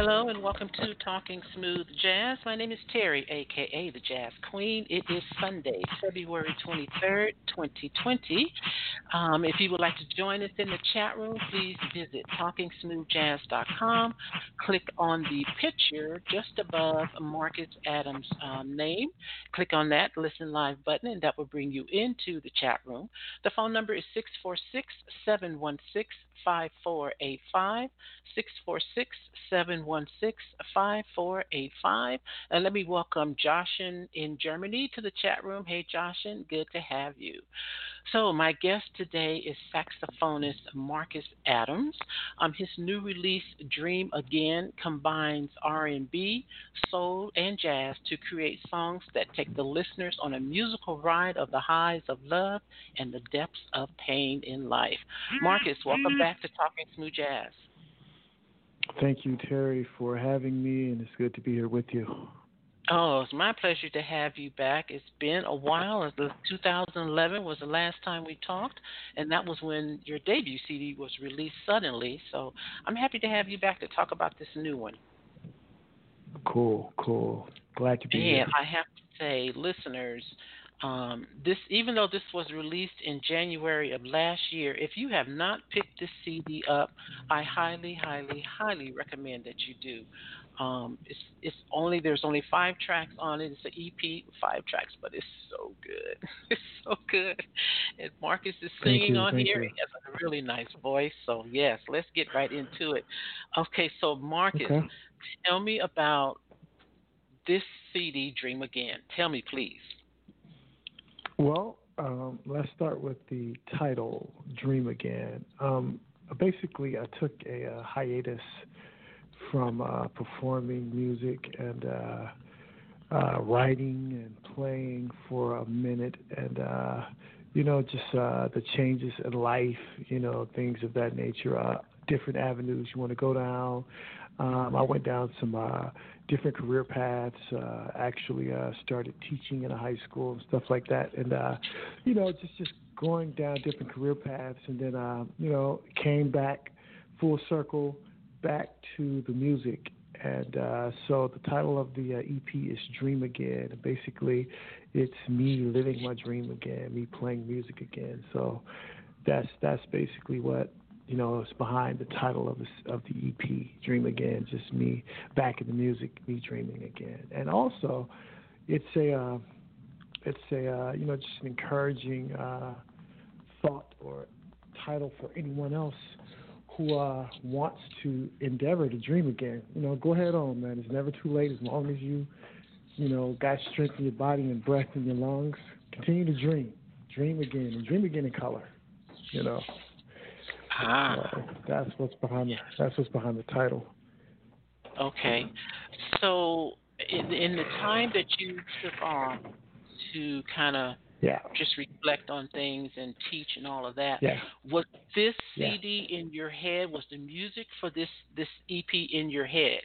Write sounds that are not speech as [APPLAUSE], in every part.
Hello and welcome to Talking Smooth Jazz. My name is Terry, aka the Jazz Queen. It is Sunday, February 23rd, 2020. Um, if you would like to join us in the chat room, please visit talkingsmoothjazz.com. Click on the picture just above Marcus Adams' um, name. Click on that Listen Live button, and that will bring you into the chat room. The phone number is 646 716 5485. 646 716 5485. And let me welcome Joshin in Germany to the chat room. Hey, Joshin, good to have you. So, my guest today is saxophonist Marcus Adams. Um, his new release, Dream Again, combines R&B, soul, and jazz to create songs that take the listeners on a musical ride of the highs of love and the depths of pain in life. Marcus, welcome back to Talking Smooth Jazz. Thank you, Terry, for having me, and it's good to be here with you. Oh, it's my pleasure to have you back. It's been a while. 2011 was the last time we talked, and that was when your debut CD was released suddenly. So I'm happy to have you back to talk about this new one. Cool, cool. Glad to be and here. And I have to say, listeners, um, this even though this was released in January of last year, if you have not picked this CD up, I highly, highly, highly recommend that you do. Um, it's it's only there's only five tracks on it. It's an EP, five tracks, but it's so good. [LAUGHS] It's so good. And Marcus is singing you, on here. You. He has a really nice voice. So yes, let's get right into it. Okay, so Marcus, okay. tell me about this CD, Dream Again. Tell me, please. Well, um, let's start with the title, Dream Again. Um, basically, I took a, a hiatus from uh, performing music and uh, uh, writing and playing for a minute, and uh, you know, just uh, the changes in life, you know, things of that nature, uh, different avenues you want to go down. Um, I went down some uh, different career paths. Uh, actually, uh, started teaching in a high school and stuff like that, and uh, you know, just just going down different career paths, and then uh, you know, came back full circle back to the music. And uh, so the title of the uh, EP is Dream Again. Basically, it's me living my dream again, me playing music again. So that's that's basically what you know it's behind the title of the of the EP, Dream Again. Just me back in the music, me dreaming again. And also, it's a uh, it's a uh, you know just an encouraging uh, thought or title for anyone else who uh, wants to endeavor to dream again, you know, go ahead on, man. It's never too late as long as you, you know, got strength in your body and breath in your lungs. Continue to dream, dream again, and dream again in color. You know. Ah. So that's what's behind the that's what's behind the title. Okay, so in, in the time that you took on to kind of yeah. just reflect on things and teach and all of that. Yeah. Was this yeah. CD in your head? Was the music for this this EP in your head?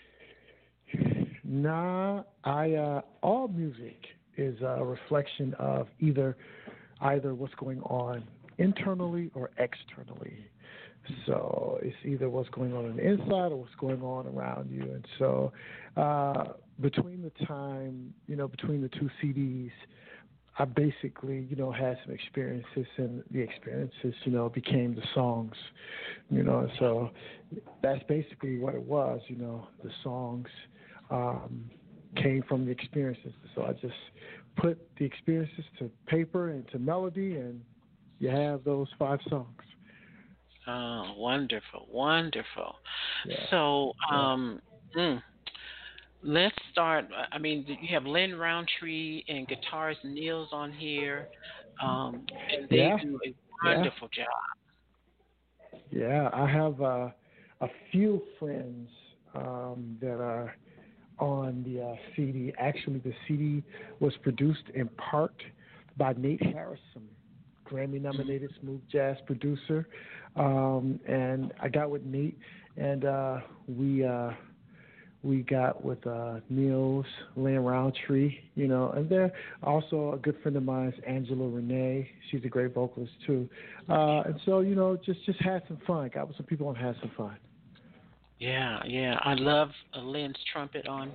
Nah, I uh, all music is a reflection of either either what's going on internally or externally. So it's either what's going on on the inside or what's going on around you. And so uh, between the time, you know, between the two CDs, I basically, you know, had some experiences, and the experiences, you know, became the songs, you know. So that's basically what it was, you know. The songs um, came from the experiences. So I just put the experiences to paper and to melody, and you have those five songs. Oh, wonderful, wonderful. Yeah. So, um, yeah. mm, let's start. I mean, you have Lin Rountree and guitarist Nils on here, um, and they yeah. do a wonderful yeah. job. Yeah, I have uh, a few friends um, that are on the uh, CD. Actually, the CD was produced in part by Nate Harasim Grammy nominated smooth jazz producer. Um, and I got with Nate, and uh, we uh, we got with uh, Nils, Lin Rountree, you know, and they're also a good friend of mine Angela Renee. She's a great vocalist too. Uh, and so, you know, just just had some fun. Got with some people and had some fun. Yeah, yeah, I love Lin's trumpet on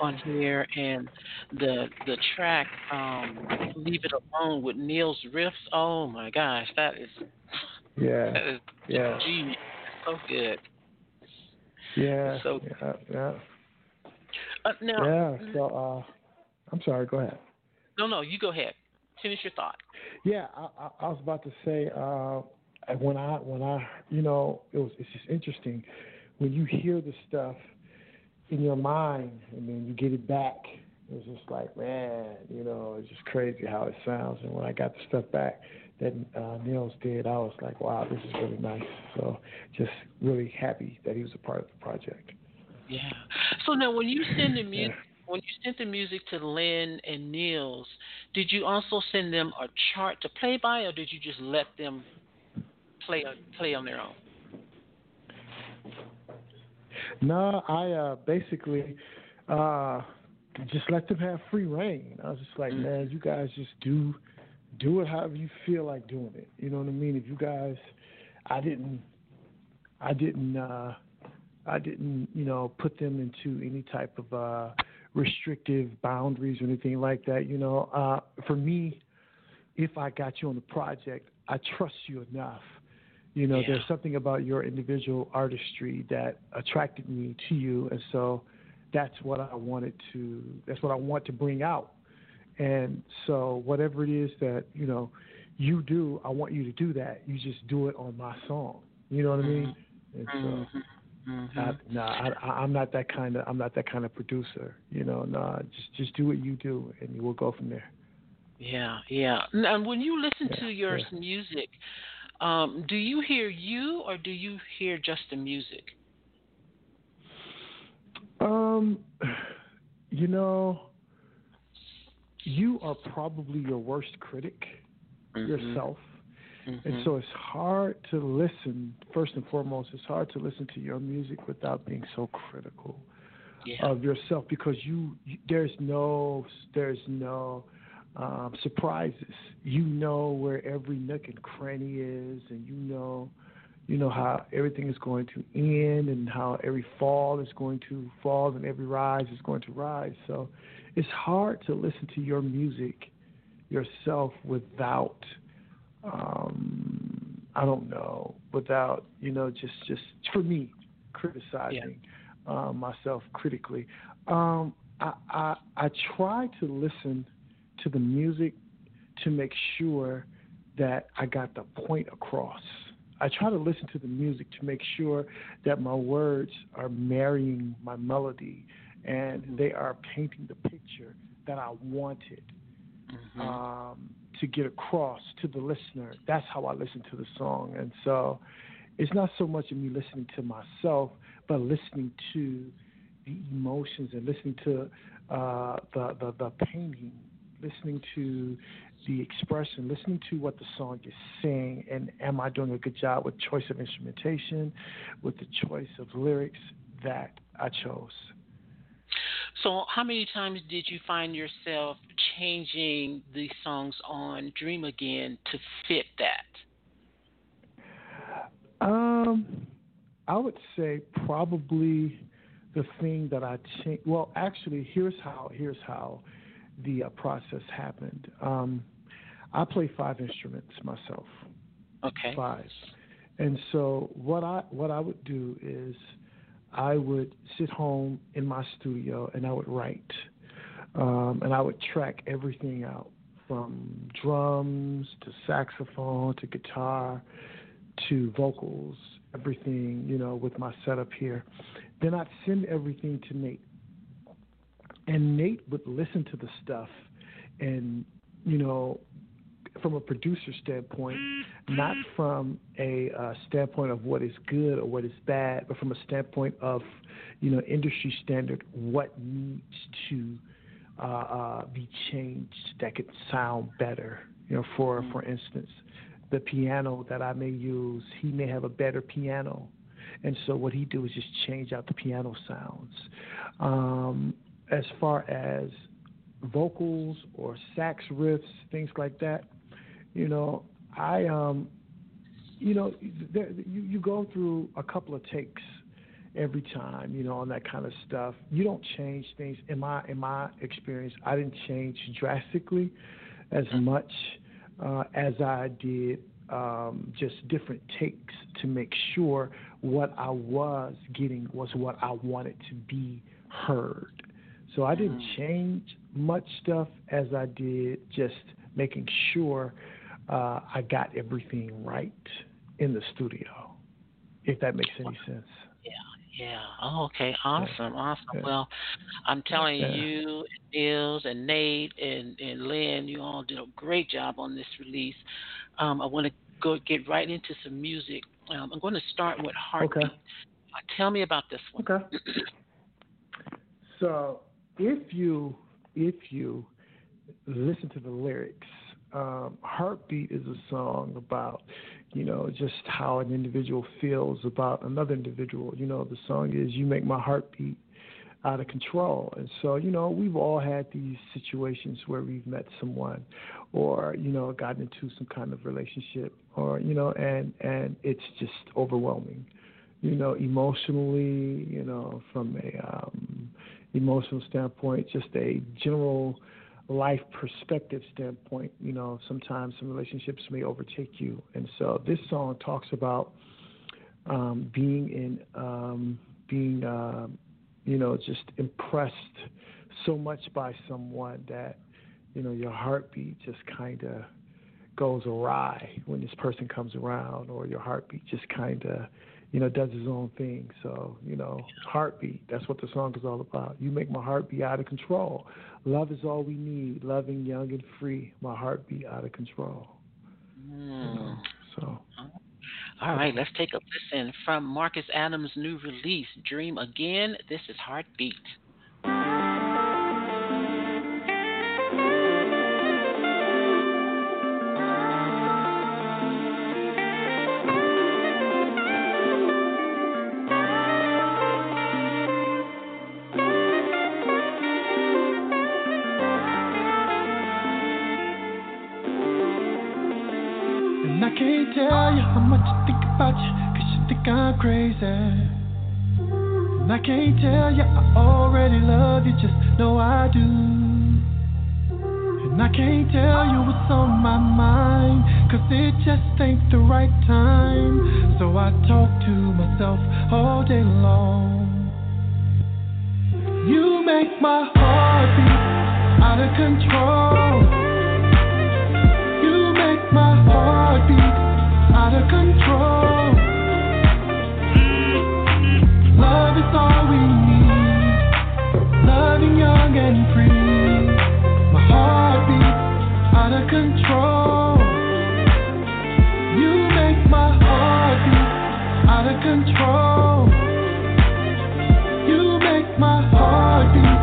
on here, and the the track um, "Leave It Alone" with Nils' riffs. Oh my gosh, that is yeah, that is yeah, genius. So good. Yeah, so yeah, yeah. Uh, now, yeah. So, uh, I'm sorry. Go ahead. No, no, you go ahead. Finish your thought. Yeah, I, I, I was about to say uh, when I when I you know it was it's just interesting when you hear the stuff in your mind and then you get it back. it's just like man, you know, it's just crazy how it sounds. And when I got the stuff back that uh, Nils did, I was like, wow, this is really nice. So just really happy that he was a part of the project. Yeah. So now, when you send the music, when you sent the music to Lin and Nils, did you also send them a chart to play by, or did you just let them play play on their own? No, I uh, basically uh, just let them have free reign. I was just like, mm-hmm. man, you guys just do do it however you feel like doing it. You know what I mean? If you guys, I didn't, I didn't. uh I didn't, you know, put them into any type of uh, restrictive boundaries or anything like that. You know, uh, for me, if I got you on the project, I trust you enough. You know, yeah. there's something about your individual artistry that attracted me to you, and so that's what I wanted to. That's what I want to bring out. And so, whatever it is that you know you do, I want you to do that. You just do it on my song. You know what mm-hmm. I mean? And so. Mm-hmm. Mm-hmm. I, no, I, I'm not that kind of. I'm not that kind of producer. You know, no, just just do what you do, and we'll go from there. Yeah, yeah. And when you listen yeah, to your yeah. music, um, do you hear you or do you hear just the music? Um, you know, you are probably your worst critic mm-hmm. yourself. Mm-hmm. And so it's hard to listen, first and foremost, it's hard to listen to your music without being so critical yeah. of yourself because you, you there's no there's no um, surprises. You know where every nook and cranny is, and you know you know how everything is going to end and how every fall is going to fall and every rise is going to rise. So it's hard to listen to your music yourself without um, I don't know, without you know, just just for me criticizing yeah. uh, myself critically. Um, I, I I try to listen to the music to make sure that I got the point across. I try to listen to the music to make sure that my words are marrying my melody and they are painting the picture that I wanted. Mm-hmm. Um, to get across to the listener. That's how I listen to the song. And so it's not so much of me listening to myself, but listening to the emotions and listening to uh, the, the, the painting, listening to the expression, listening to what the song is saying, and am I doing a good job with choice of instrumentation, with the choice of lyrics that I chose. So, how many times did you find yourself changing the songs on Dream Again to fit that? Um, I would say probably the thing that I changed. Well, actually, here's how here's how the uh, process happened. Um, I play five instruments myself. Okay. Five. And so what I what I would do is I would sit home in my studio and I would write. Um, and I would track everything out from drums to saxophone to guitar to vocals, everything, you know, with my setup here. Then I'd send everything to Nate. And Nate would listen to the stuff and, you know, from a producer standpoint, not from a uh, standpoint of what is good or what is bad, but from a standpoint of, you know, industry standard, what needs to uh, uh, be changed that could sound better, You know, for for instance, the piano that I may use, he may have a better piano, and so what he do is just change out the piano sounds. Um, as far as vocals or sax riffs, things like that, you know, I um, you know, there, you you go through a couple of takes every time, you know, on that kind of stuff. You don't change things. In my in my experience, I didn't change drastically as much uh, as I did um, just different takes to make sure what I was getting was what I wanted to be heard. So I didn't mm. change much stuff as I did just making sure uh, I got everything right in the studio, if that makes any sense. Yeah, yeah. Oh, okay. Awesome. Awesome. Yeah. Well, I'm telling yeah. you, Nils and Nate and, and Lin, you all did a great job on this release. Um, I want to go get right into some music. Um, I'm going to start with Heartbeat. Okay. Uh, tell me about this one. Okay. [CLEARS THROAT] so if you if you listen to the lyrics, um, Heartbeat is a song about you know, just how an individual feels about another individual. You know, the song is You Make My Heart Beat out of control. And so, you know, we've all had these situations where we've met someone or, you know, gotten into some kind of relationship or, you know, and and it's just overwhelming. You know, emotionally, you know, from a um emotional standpoint, just a general life perspective standpoint, you know, sometimes some relationships may overtake you. And so this song talks about um, being in, um, being, uh, you know, just impressed so much by someone that, you know, your heartbeat just kind of goes awry when this person comes around, or your heartbeat just kind of, you know, does his own thing. So, you know, heartbeat, that's what the song is all about. You make my heart be out of control. Love is all we need. Loving, young, and free. My heart be out of control. Mm. You know, so. All right, let's take a listen from Marcus Adams' new release, Dream Again. This is Heartbeat. And I can't tell you I already love you, just know I do. And I can't tell you what's on my mind, cause it just ain't the right time. So I talk to myself all day long. You make my heart beat out of control. You make my heart beat out of control. Love is all we need. Loving young and free. My heartbeat out of control. You make my heartbeat out of control. You make my heartbeat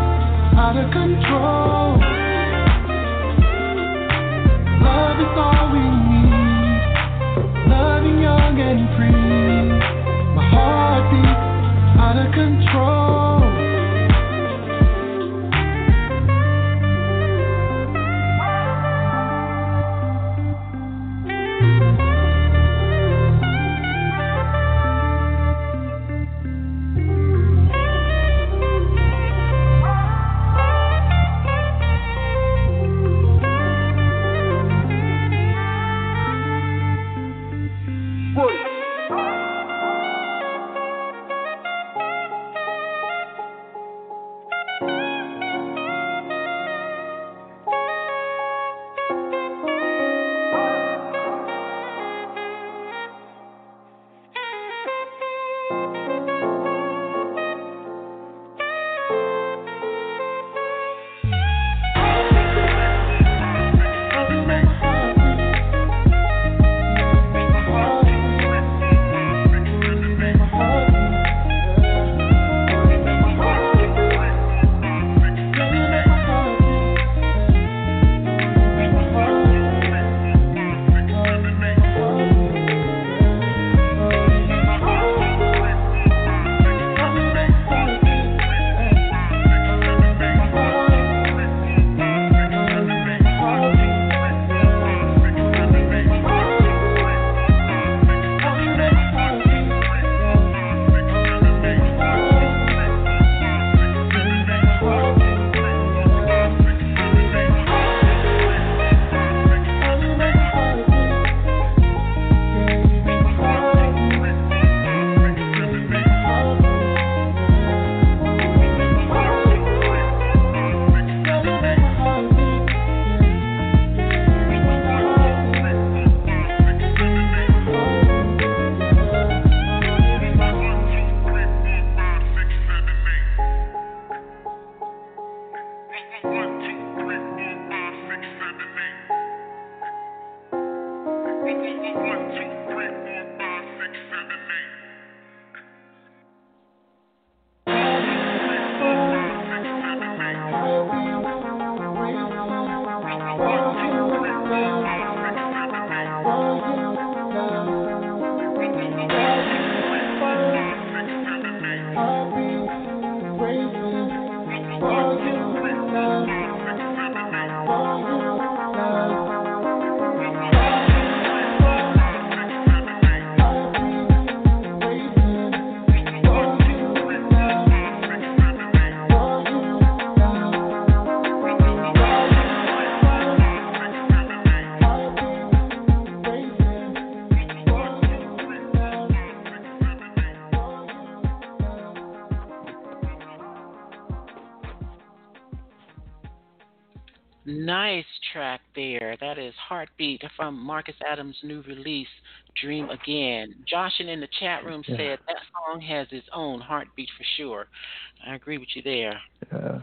out of control. Love is all we need young and free. Out of control. Nice track there. That is Heartbeat from Marcus Adams' new release, Dream Again. Joshin in the chat room Yeah. said that song has its own heartbeat for sure. I agree with you there. Yeah.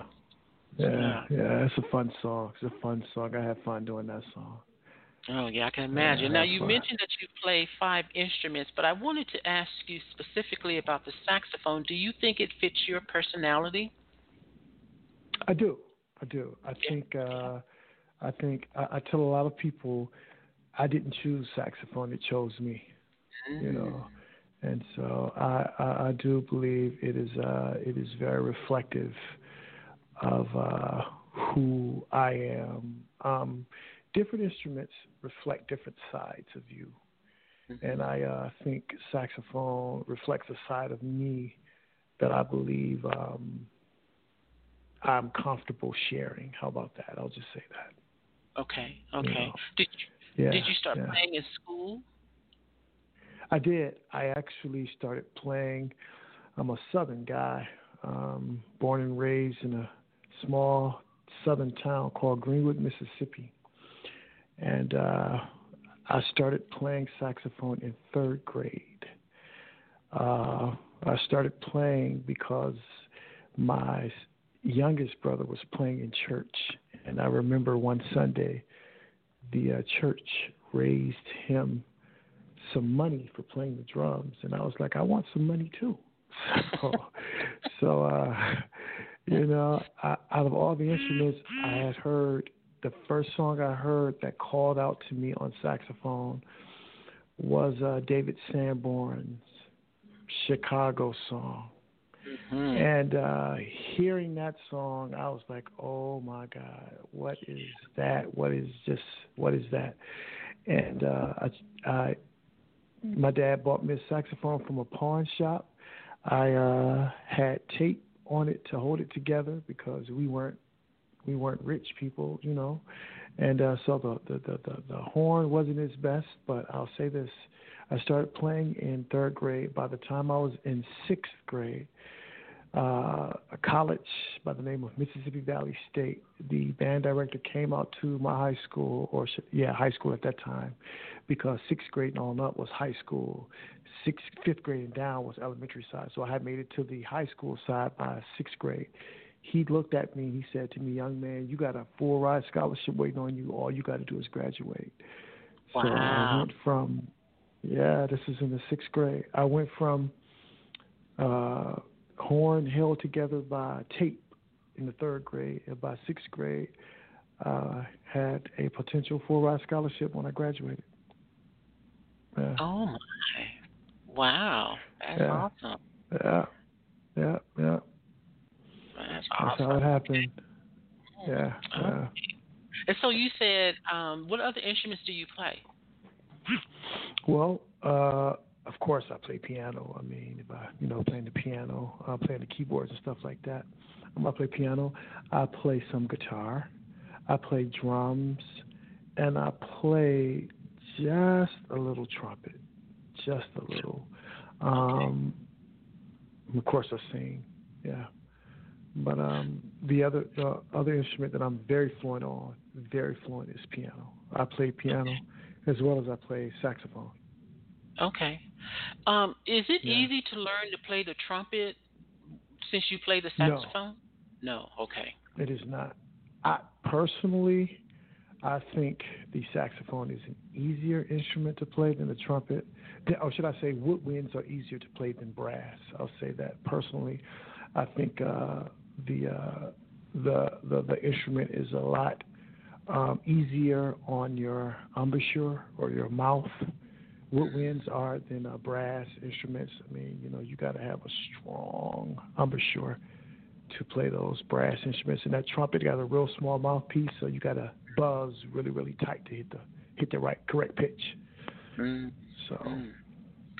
Yeah, Yeah. yeah, it's a fun song. It's a fun song. I had fun doing that song. Oh, yeah, I can imagine. Yeah, now, you fine. mentioned that you play five instruments, but I wanted to ask you specifically about the saxophone. Do you think it fits your personality? I do. I do. I think. uh I think I, I tell a lot of people, I didn't choose saxophone; it chose me. You know, and so I, I, I do believe it is. Uh, it is very reflective of uh, who I am. Um, different instruments reflect different sides of you, Mm-hmm. and I uh, think saxophone reflects a side of me that I believe um, I'm comfortable sharing. How about that? I'll just say that. Okay, okay. know. Did you Yeah. did you start yeah. playing in school? I did. I actually started playing. I'm a Southern guy, um, born and raised in a small Southern town called Greenwood, Mississippi, and uh, I started playing saxophone in third grade. Uh, I started playing because my youngest brother was playing in church, and I remember one Sunday the uh, church raised him some money for playing the drums, and I was like, I want some money too. [LAUGHS] So, so uh, you know, I, out of all the instruments I had heard, the first song I heard that called out to me on saxophone was uh, David Sanborn's Chicago song. Mhm. And uh, hearing that song, I was like, "Oh my God, what is that? What is just what is that?" And uh, I, I, my dad bought me a saxophone from a pawn shop. I uh, had tape on it to hold it together because we weren't we weren't rich people, you know. And uh, so the, the the the the horn wasn't its best, but I'll say this: I started playing in third grade. By the time I was in sixth grade, uh, a college by the name of Mississippi Valley State. The band director came out to my high school, or sh- yeah, high school at that time, because sixth grade and on up was high school. Sixth, fifth grade and down was elementary side. So I had made it to the high school side by sixth grade. He looked at me and he said to me, "Young man, you got a full ride scholarship waiting on you. All you got to do is graduate." Wow. So I went from, yeah, this is in the sixth grade. I went from uh, horn held together by tape in the third grade, and by sixth grade, uh, had a potential full ride scholarship when I graduated. Yeah, Oh my! Wow, that's Yeah. awesome. yeah, yeah, yeah. That's awesome. That's how it happened. Yeah, yeah. And so you said, um, what other instruments do you play? Well, uh, course, I play piano. I mean, if I, you know, playing the piano, uh, playing the keyboards and stuff like that. I play piano. I play some guitar. I play drums, and I play just a little trumpet, just a little. Um, Of course, I sing. Yeah. But um, the other uh, other instrument that I'm very fluent on, very fluent, is piano. I play piano as well as I play saxophone. Okay. Um, is it Yeah. easy to learn to play the trumpet since you play the No. saxophone? No. Okay. It is not. I personally, I think the saxophone is an easier instrument to play than the trumpet. Or should I say, woodwinds are easier to play than brass. I'll say that personally. I think uh, the, uh, the, the the instrument is a lot um, easier on your embouchure or your mouth. Woodwinds are than uh, brass instruments. I mean, you know, you got to have a strong embouchure to play those brass instruments. And that trumpet got a real small mouthpiece, so you got to buzz really, really tight to hit the hit the right correct pitch. Mm. So, mm.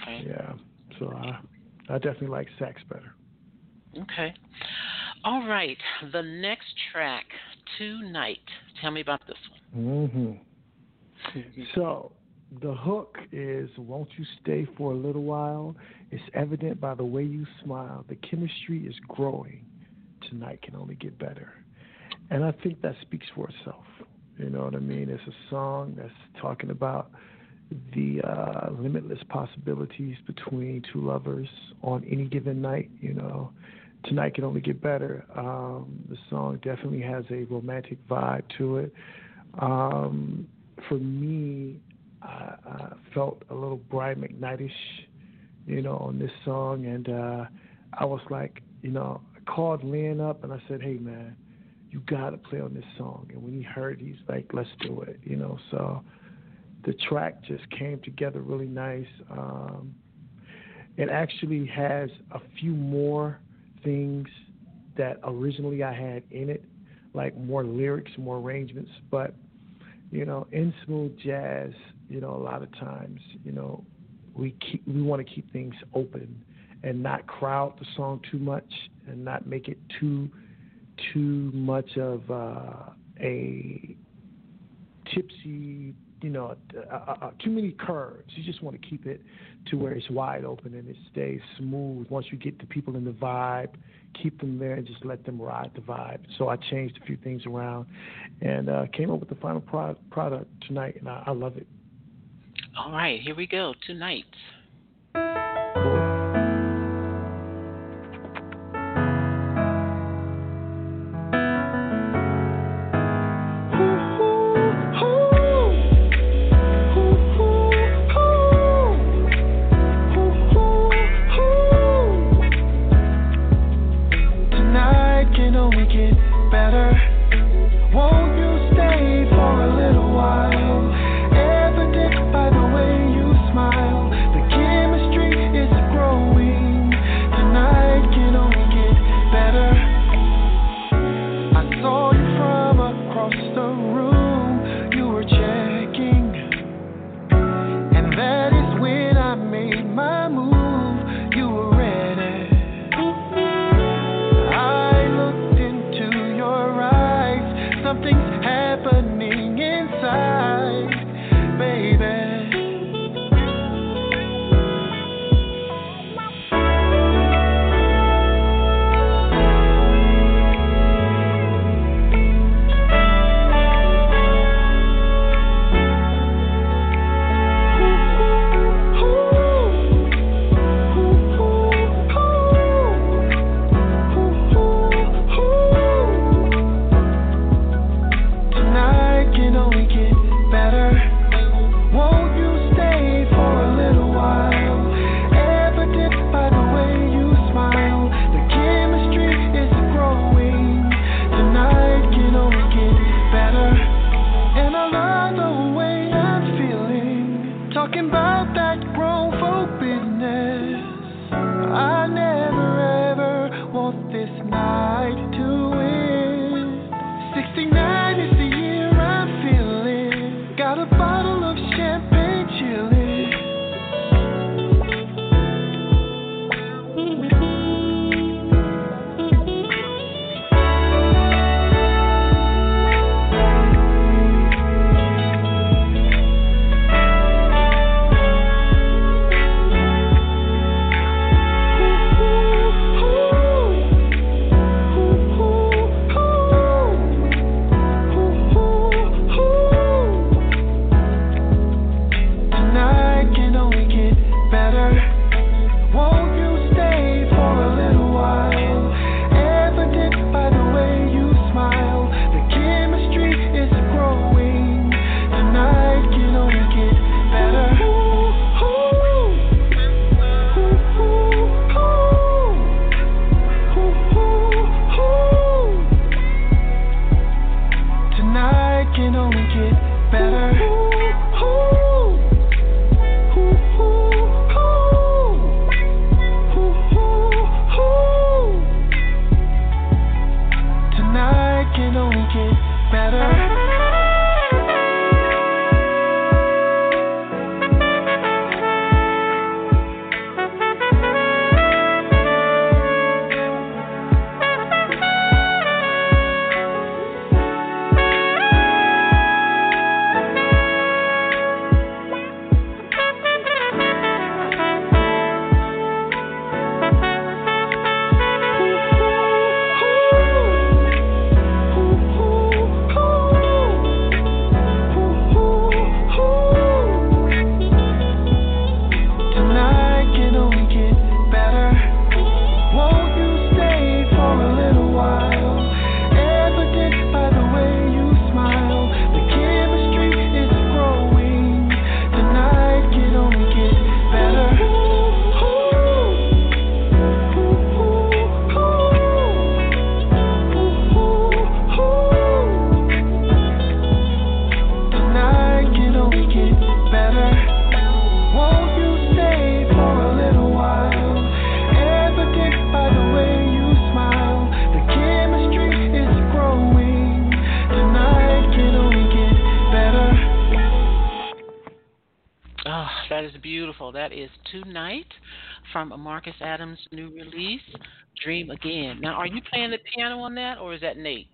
Okay. yeah. So I I definitely like sax better. Okay. All right. The next track, Tonight. Tell me about this one. Mm-hmm. [LAUGHS] So the hook is Won't you stay for a little while? It's evident by the way you smile. The chemistry is growing. Tonight can only get better. And I think that speaks for itself. You know what I mean? It's a song that's talking about the uh, limitless possibilities between two lovers on any given night. You know, tonight can only get better. Um, the song definitely has a romantic vibe to it. Um, for me, I, I, felt a little Brian McKnightish, you know, on this song, and uh, I was like, you know, I called Lin up and I said, hey man, you gotta play on this song. And when he heard, he's like, let's do it, you know. So the track just came together really nice. Um, it actually has a few more things that originally I had in it, like more lyrics, more arrangements. But you know, in smooth jazz, you know, a lot of times, you know, we keep we want to keep things open and not crowd the song too much and not make it too too much of uh, a tipsy you know, uh, uh, too many curves. You just want to keep it to where it's wide open and it stays smooth. Once you get the people in the vibe, keep them there and just let them ride the vibe. So I changed a few things around and uh, came up with the final pro- product tonight, and I, I love it. All right, here we go. Tonight. tonight from Marcus Adams' new release, Dream Again. Now, are you playing the piano on that, or is that Nate?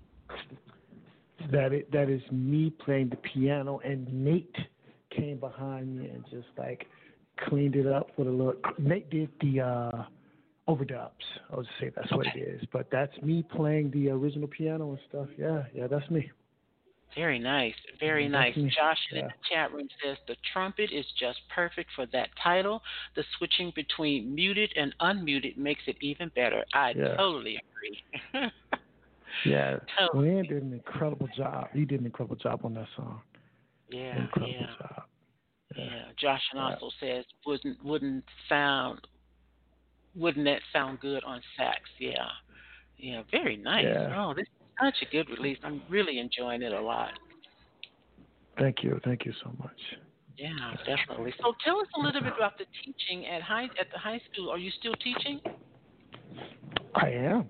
That that is me playing the piano, and Nate came behind me and just like cleaned it up with a little. Nate did the uh, overdubs. I'll just say that's okay. what it is. But that's me playing the original piano and stuff. Yeah, yeah, that's me. Very nice. Very mm-hmm. nice. Josh yeah. in the chat room says the trumpet is just perfect for that title. The switching between muted and unmuted makes it even better. I yeah. totally agree. [LAUGHS] yeah. Totally. Wayne did an incredible job. He did an incredible job on that song. Yeah. Incredible yeah. job. Yeah. yeah. Josh and also says wouldn't wouldn't sound wouldn't that sound good on sax? Yeah. Yeah, very nice. Oh, this such a good release. I'm really enjoying it a lot. Thank you. Thank you so much. Yeah, definitely. So tell us a little bit about the teaching at high at the high school. Are you still teaching? I am.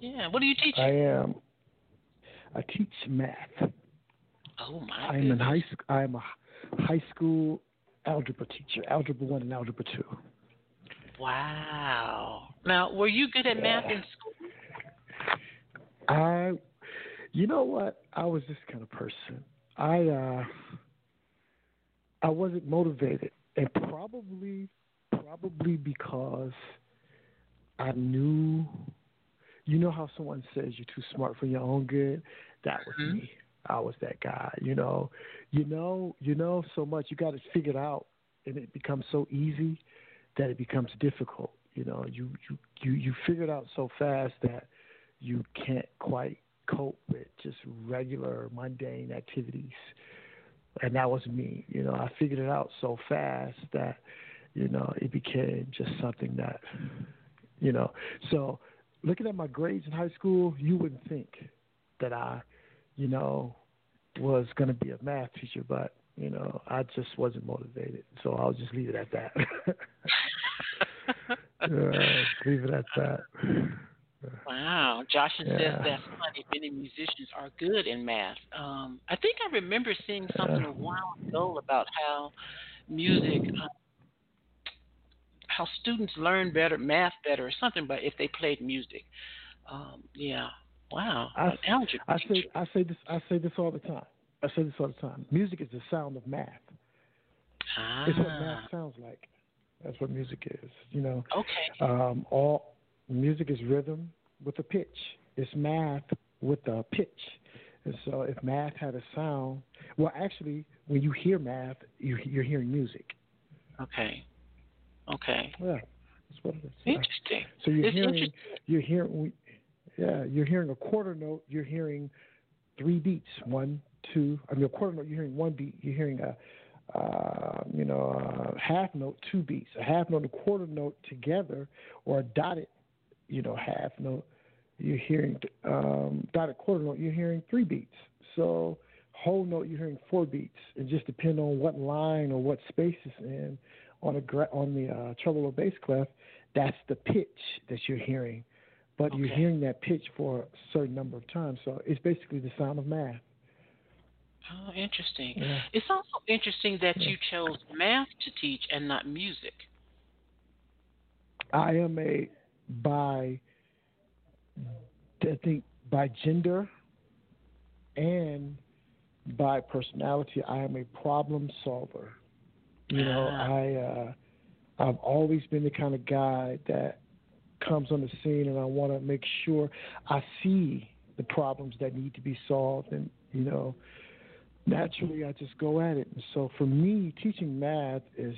Yeah. What are you teaching? I am. I teach math. Oh my! I am in high school. I am a high school algebra teacher, algebra one and algebra two. Wow. Now, were you good at yeah. math in school? I, you know what? I was this kind of person. I uh, I wasn't motivated, and probably probably because I knew. You know how someone says you're too smart for your own good? That was mm-hmm. me. I was that guy. You know, you know, you know so much. You got to figure it figured out, and it becomes so easy that it becomes difficult. You know, you you you you figure it out so fast that you can't quite cope with just regular mundane activities. And that was me. You know, I figured it out so fast that, you know, it became just something that, you know. So looking at my grades in high school, you wouldn't think that I, you know, was going to be a math teacher, but, you know, I just wasn't motivated. So I'll just leave it at that. [LAUGHS] [LAUGHS] yeah, leave it at that. Wow. Josh yeah. says that's funny. Many musicians are good in math. Um, I think I remember seeing something yeah. a while ago about how music, uh, how students learn better, math better, or something, but if they played music. Um, yeah. Wow. I, I say I say this I say this all the time. I say this all the time. Music is the sound of math. Ah. It's what math sounds like. That's what music is. You know. Okay. Um, all music is rhythm with a pitch. It's math with a pitch. And so if math had a sound, well, actually, when you hear math, you, you're hearing music. Okay. Okay. Yeah, that's what it is. Interesting. So you're it's hearing, you're hearing, yeah, you're hearing a quarter note. You're hearing three beats. One, two. I mean, a quarter note. You're hearing one beat. You're hearing a uh, you know, a half note, two beats, a half note, a quarter note together, or a dotted you know, half note, you're hearing um, dotted quarter note, you're hearing three beats. So whole note, you're hearing four beats. It just depends on what line or what space it's in. On a on the uh, treble or bass clef, that's the pitch that you're hearing, but okay. you're hearing that pitch for a certain number of times. So it's basically the sound of math. Oh, interesting. Yeah. It's also interesting that yeah. you chose math to teach and not music. I am a by I think by gender and by personality, I am a problem solver. You know, ah. I uh, I've always been the kind of guy that comes on the scene, and I want to make sure I see the problems that need to be solved, and you know, naturally I just go at it. And so for me, teaching math is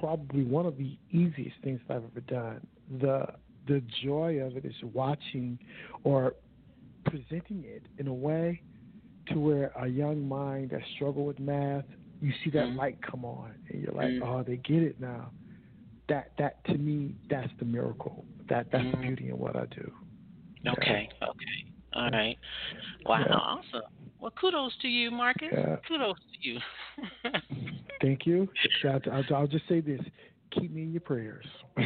probably one of the easiest things I've ever done. The the joy of it is watching or presenting it in a way to where a young mind that struggle with math, you see that mm-hmm. light come on, and you're like, mm-hmm. oh, they get it now. That that to me, that's the miracle. That that's mm-hmm. the beauty in what I do. Okay. Yeah. Okay. All right. Wow. Yeah. Awesome. Well, kudos to you, Marcus. Yeah. Kudos to you. [LAUGHS] Thank you. I'll, I'll, just say this: keep me in your prayers. [LAUGHS]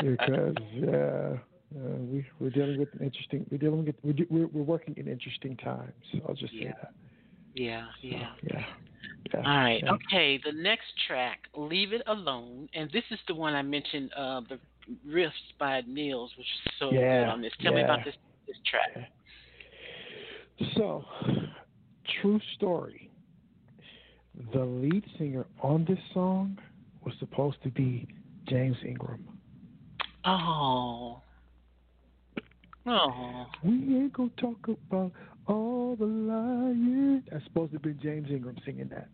because yeah, uh, we we're dealing with interesting. We're dealing with we're we're, working in interesting times. I'll just say yeah. that. Yeah. Yeah. yeah. Yeah. All right. yeah. Okay. The next track, "Leave It Alone," and this is the one I mentioned, uh, the riffs by Nils, which is so good on this. Tell me about this this track. So, true story. The lead singer on this song was supposed to be James Ingram. Oh. Oh. We ain't gonna talk about all the lying. That's supposed to be James Ingram singing that.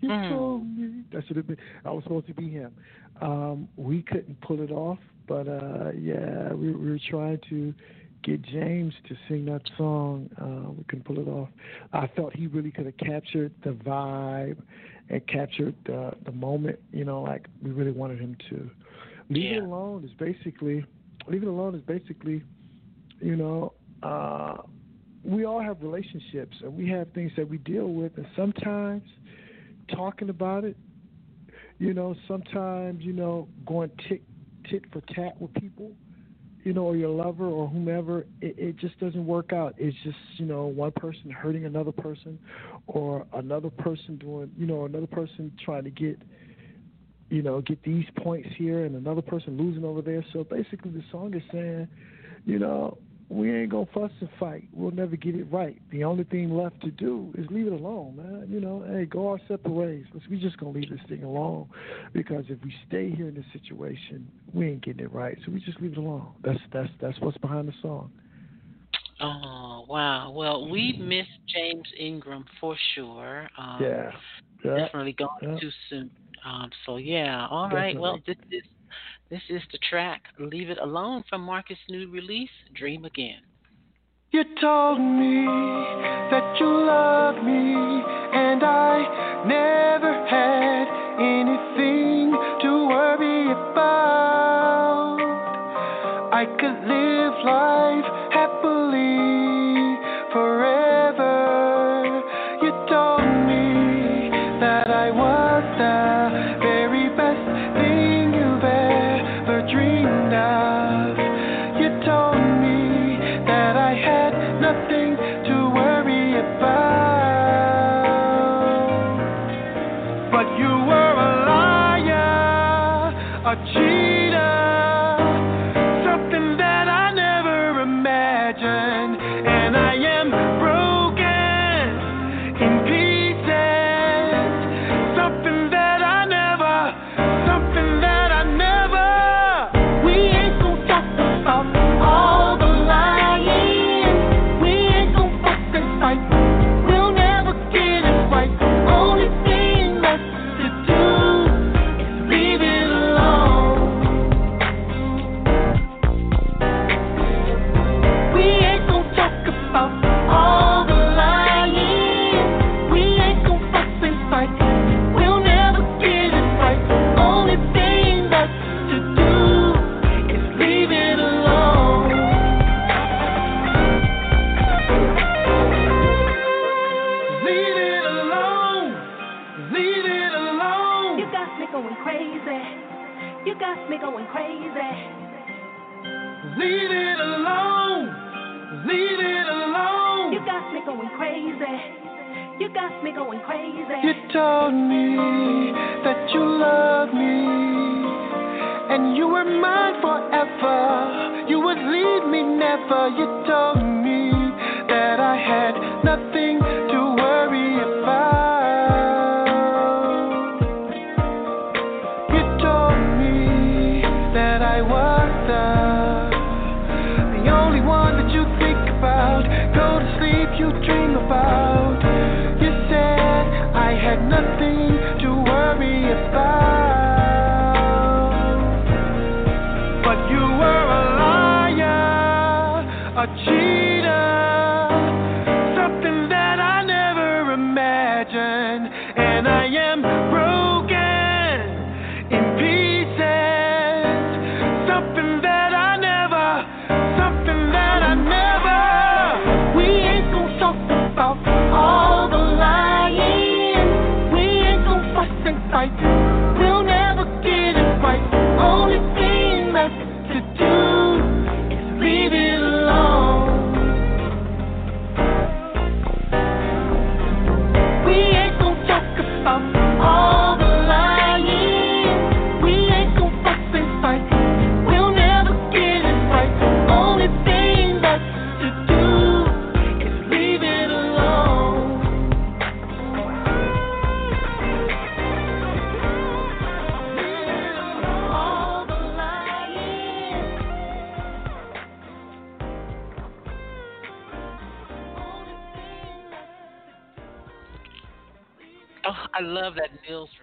You Mm. told me that should have been. I was supposed to be him. Um, we couldn't pull it off, but uh, yeah, we, we were trying to get James to sing that song. Uh, we couldn't pull it off. I felt he really could have captured the vibe and captured the the moment. You know, like we really wanted him to. Leave Yeah. it alone is basically. Leave it alone is basically you know, uh, we all have relationships and we have things that we deal with, and sometimes talking about it, you know, sometimes you know going tit tit for tat with people, you know, or your lover or whomever, it, it just doesn't work out. It's just you know one person hurting another person, or another person doing, you know, another person trying to get you know, get these points here and another person losing over there. So basically, the song is saying, you know, we ain't gonna fuss and fight. We'll never get it right. The only thing left to do is leave it alone, man. You know, hey, go our separate ways. Let's, we just gonna leave this thing alone because if we stay here in this situation, we ain't getting it right. So we just leave it alone. That's that's that's what's behind the song. Oh wow. Well, we miss James Ingram for sure. Um, Yeah, yeah, Definitely gone yeah. too soon. Um, so yeah. All right. Well, this is this is the track "Leave It Alone" from Marcus' new release, "Dream Again." You told me that you loved me, and I never had anything to worry about. I could live life happily forever.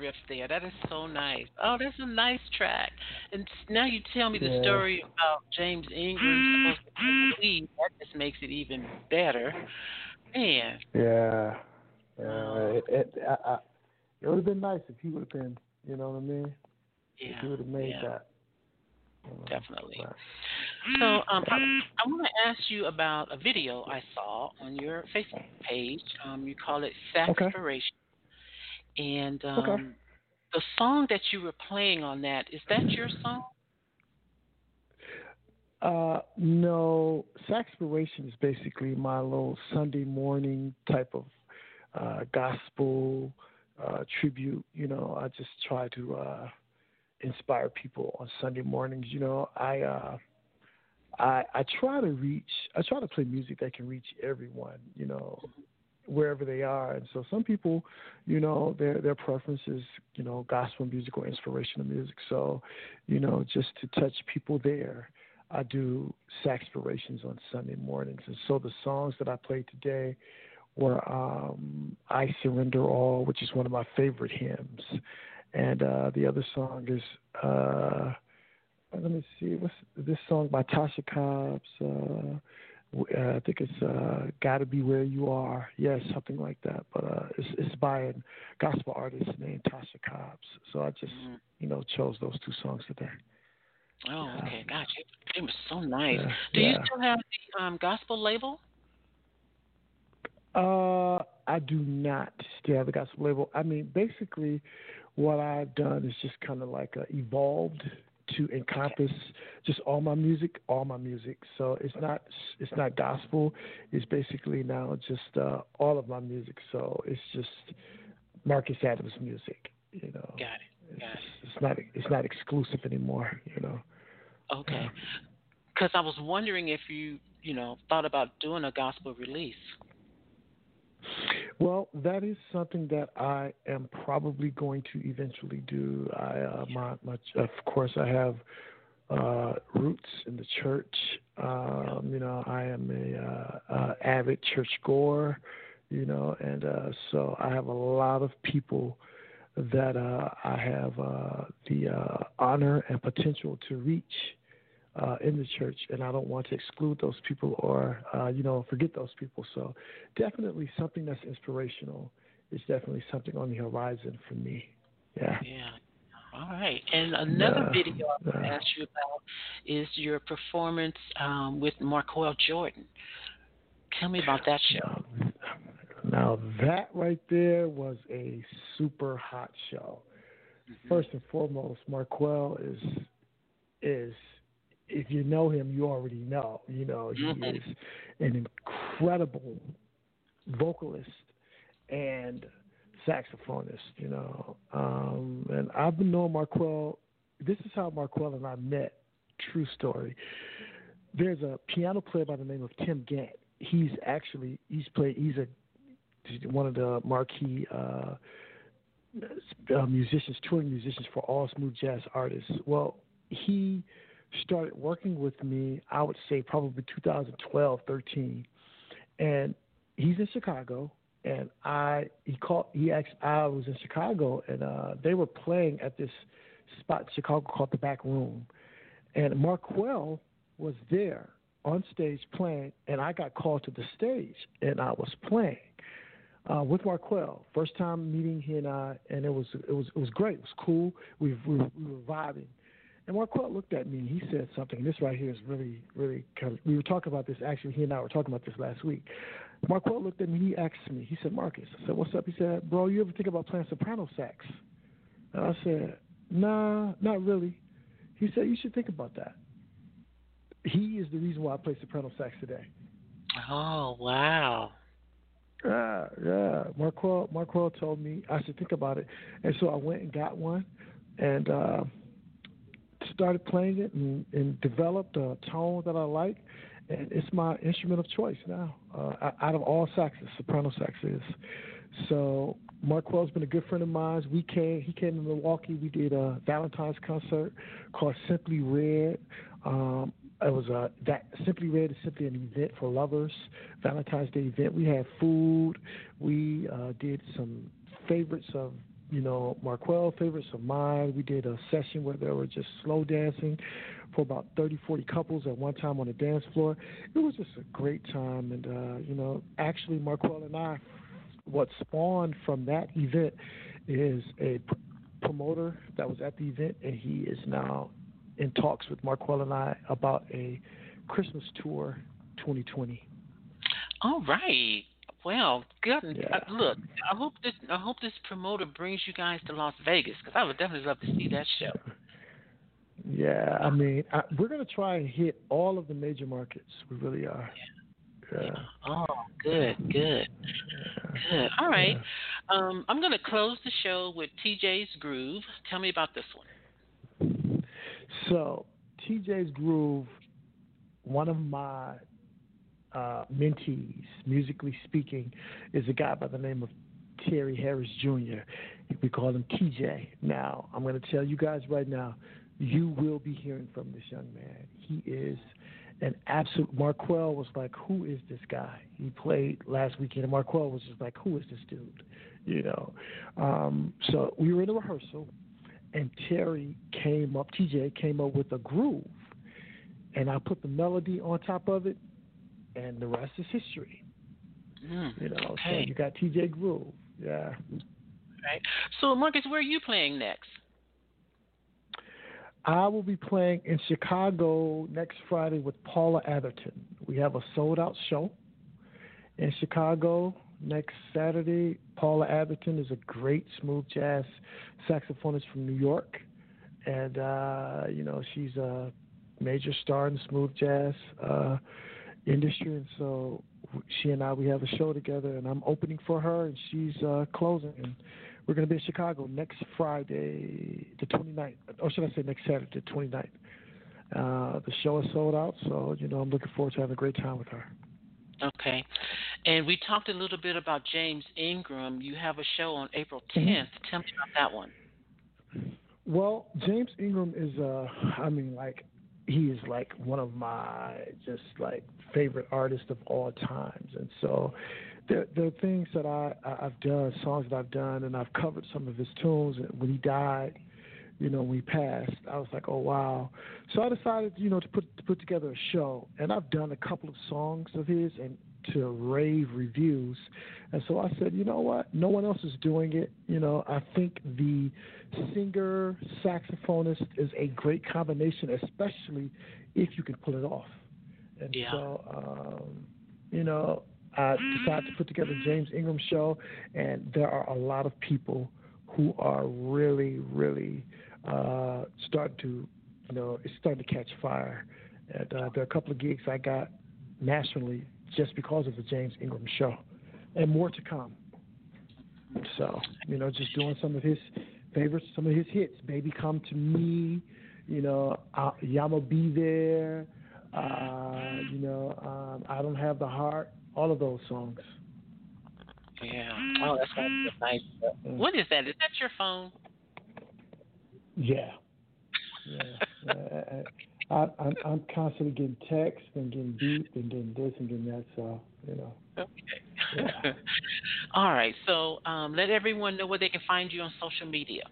Riff there. That is so nice. Oh, that's a nice track. And now you tell me the Yeah. story about James Ingram supposed to lead. That just makes it even better. Man, Yeah. Yeah. Oh. It, it, I, I, it would have been nice if he would have been, you know what I mean? yeah, if he would have made yeah, that. you know. definitely. But- So um, I, I want to ask you about a video I saw on your Facebook page. Um, you call it Okay. And um, Okay. the song that you were playing on that, is that your song? Uh, no, Saxpiration is basically my little Sunday morning type of uh, gospel uh, tribute. You know, I just try to uh, inspire people on Sunday mornings. You know, I uh, I I try to reach. I try to play music that can reach everyone. You know, wherever they are. And so some people, you know, their their preference is, you know, gospel music or inspirational music. So, you know, just to touch people there, I do saxpirations on Sunday mornings. And so the songs that I played today were um I Surrender All, which is one of my favorite hymns. And uh the other song is uh let me see, what's this song by Tasha Cobbs, uh I think it's uh, "Gotta Be Where You Are." Yes, something like that. But uh, it's, it's by a gospel artist named Tasha Cobbs. So I just, Mhm. you know, chose those two songs today. Oh, Yeah. okay, gotcha. It was so nice. Yeah, Do you still have the um, gospel label? Uh, I do not still have the gospel label. I mean, basically, what I've done is just kind of like uh, evolved to encompass just all my music, all my music. So it's not it's not gospel. It's basically now just uh, all of my music. So it's just Marcus Adams music. You know, Got it. it's, got it. it's not it's not exclusive anymore. You know. Okay. Because I was wondering if you, you know, thought about doing a gospel release. Well, that is something that I am probably going to eventually do. I, uh, my, my, of course, I have uh, roots in the church. Um, you know, I am a uh, uh, avid church goer. You know, and uh, so I have a lot of people that uh, I have uh, the uh, honor and potential to reach uh, in the church, and I don't want to exclude those people or uh, you know forget those people. So definitely something that's inspirational is definitely something on the horizon for me. Yeah. Yeah. All right. And another Yeah, video I want to ask you about is your performance um, with Marqueal Jordan. Tell me about that show. Now, now that right there was a super hot show. Mm-hmm. First and foremost, Marqueal is is if you know him, you already know. You know he Mhm. is an incredible vocalist and saxophonist. You know, um, and I've been knowing Marqueal. This is how Marqueal and I met. True story. There's a piano player by the name of Tim Gant. He's actually he's played. He's a one of the marquee uh, uh, musicians, touring musicians for all smooth jazz artists. Well, he started working with me. I would say probably 2012, 13, and he's in Chicago. And I he called he asked I was in Chicago and uh, they were playing at this spot in Chicago called the Back Room, and Marqueal was there on stage playing, and I got called to the stage and I was playing uh, with Marqueal. First time meeting he and I, and it was it was it was great. It was cool. We we, were- we were vibing. And Marqueal looked at me and he said something. This right here is really really kind of. We were talking about this actually. He and I were talking about this last week. Marqueal looked at me. He asked me. He said, "Marcus." I said, "What's up?" He said, "Bro, you ever think about playing soprano sax?" And I said, "Nah, not really." He said, "You should think about that." He is the reason why I play soprano sax today. Oh, wow. Yeah, yeah. Marqueal Marqueal told me I should think about it, and so I went and got one, and uh, started playing it and, and developed a tone that I like, and it's my instrument of choice now. Uh, out of all saxes, soprano sax is. So Marqueal's been a good friend of mine. We came, he came to Milwaukee. We did a Valentine's concert called Simply Red. Um, it was a that Simply Red is simply an event for lovers, Valentine's Day event. We had food. We uh, did some favorites of you know Marqueal, favorites of mine. We did a session where they were just slow dancing for about 30, 40 couples at one time on the dance floor. It was just a great time, and uh, you know, actually Marqueal and I, what spawned from that event is a pr- promoter that was at the event, and he is now in talks with Marqueal and I about a Christmas tour 2020. All right. Well, good. Yeah. Uh, look, I hope this I hope this promoter brings you guys to Las Vegas because I would definitely love to see that show. [LAUGHS] Yeah, I mean, I, we're going to try and hit all of the major markets. We really are. Yeah. Oh, good, good, good. All right. Um, I'm going to close the show with TJ's Groove. Tell me about this one. So, TJ's Groove, one of my uh, mentees, musically speaking, is a guy by the name of Terry Harris Jr. We call him TJ. Now, I'm going to tell you guys right now, you will be hearing from this young man. He is an absolute. Marqueal was like, "Who is this guy?" He played last weekend, and Marqueal was just like, "Who is this dude?" You know. Um, so we were in a rehearsal, and Terry came up. TJ came up with a groove, and I put the melody on top of it, and the rest is history. Mm, You know. So you got TJ Groove. Yeah. Right. So, Marcus, where are you playing next? I will be playing in Chicago next Friday with Paula Atherton. We have a sold out show in Chicago next Saturday. Paula Atherton is a great smooth jazz saxophonist from New York. And, uh, you know, she's a major star in the smooth jazz uh, industry. And so she and I, we have a show together, and I'm opening for her, and she's uh, closing. And we're going to be in Chicago next Friday, the 29th, or should I say next Saturday, the 29th. Uh, the show is sold out, so you know I'm looking forward to having a great time with her. Okay. And we talked a little bit about James Ingram. You have a show on April Mm-hmm. 10th. Tell me about that one. Well, James Ingram is, uh, I mean, like he is like one of my just like favorite artists of all times, and so there, there are things that I, I I've done, songs that I've done, and I've covered some of his tunes. And when he died, you know, when he passed, I was like, oh wow. So I decided, you know, to put to put together a show, and I've done a couple of songs of his and to rave reviews. And so I said, you know what? No one else is doing it. You know, I think the singer saxophonist is a great combination, especially if you can pull it off. And Yeah. so, um, you know, I decided to put together James Ingram show, and there are a lot of people who are really, really uh, starting to, you know, it's starting to catch fire. And uh, there are a couple of gigs I got nationally just because of the James Ingram show, and more to come. So, you know, just doing some of his favorites, some of his hits. Baby, come to me. You know, uh, Yah Mo B There. Uh, you know, um, I don't have the heart. All of those songs. Yeah. Oh, that's nice. Mm. What is that? Is that your phone? Yeah. Yeah. yeah. I, I'm, I'm constantly getting texts and getting beat and getting this and getting that. So, you know. Okay. Yeah. [LAUGHS] All right. So um, let everyone know where they can find you on social media.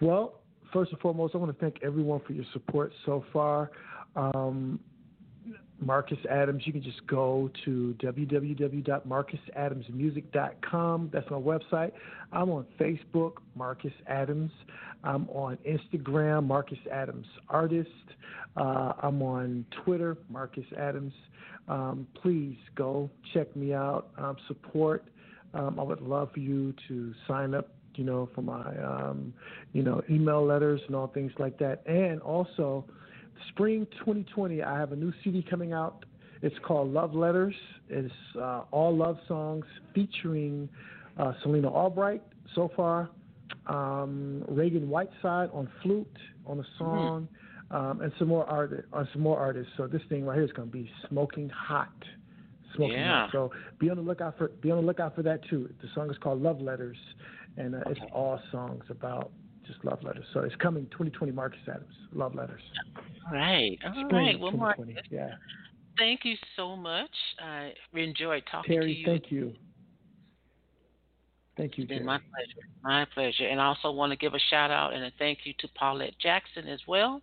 Well, first and foremost, I want to thank everyone for your support so far. Um, Marcus Adams, you can just go to www.marcusadamsmusic.com. That's my website. I'm on Facebook, Marcus Adams. I'm on Instagram, Marcus Adams Artist. Uh, I'm on Twitter, Marcus Adams. Um, please go check me out, um, support. Um, I would love for you to sign up, you know, for my, um, you know, email letters and all things like that. And also, spring 2020, I have a new CD coming out. It's called Love Letters. It's uh, all love songs featuring uh, Selina Albright so far, um, Ragan Whiteside on flute on a song, um, and some more art on some more artists. So this thing right here is going to be smoking hot. Smoking Yeah. hot. So be on the lookout for be on the lookout for that too. The song is called Love Letters, and uh, it's all songs about just love letters. So it's coming 2020 Marcus Adams. Love Letters. All right. All Spring right. Well, 2020. Marcus, Yeah. thank you so much. I enjoyed talking to Terry, you. thank you. Thank you. It's been Jerry. my pleasure. My pleasure. And I also want to give a shout out and a thank you to Paulette Jackson as well.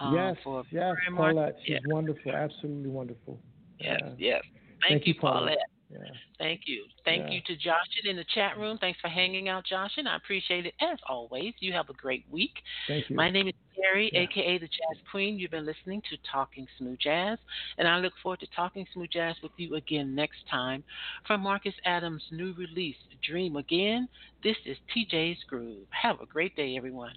Um, yes, for yes, Paulette. She's yeah. wonderful, absolutely wonderful. Yes, Yeah. yes. Thank, Thank you, you, Paulette. Paulette. Yeah. Thank you. Thank Yeah. you to Joshin in the chat room. Thanks for hanging out, Joshin. I appreciate it as always. You have a great week. Thank you. My name is Terry, Yeah. aka the Jazz Queen. You've been listening to Talking Smooth Jazz, and I look forward to talking smooth jazz with you again next time. From Marcus Adams' new release, Dream Again, this is TJ's Groove. Have a great day, everyone.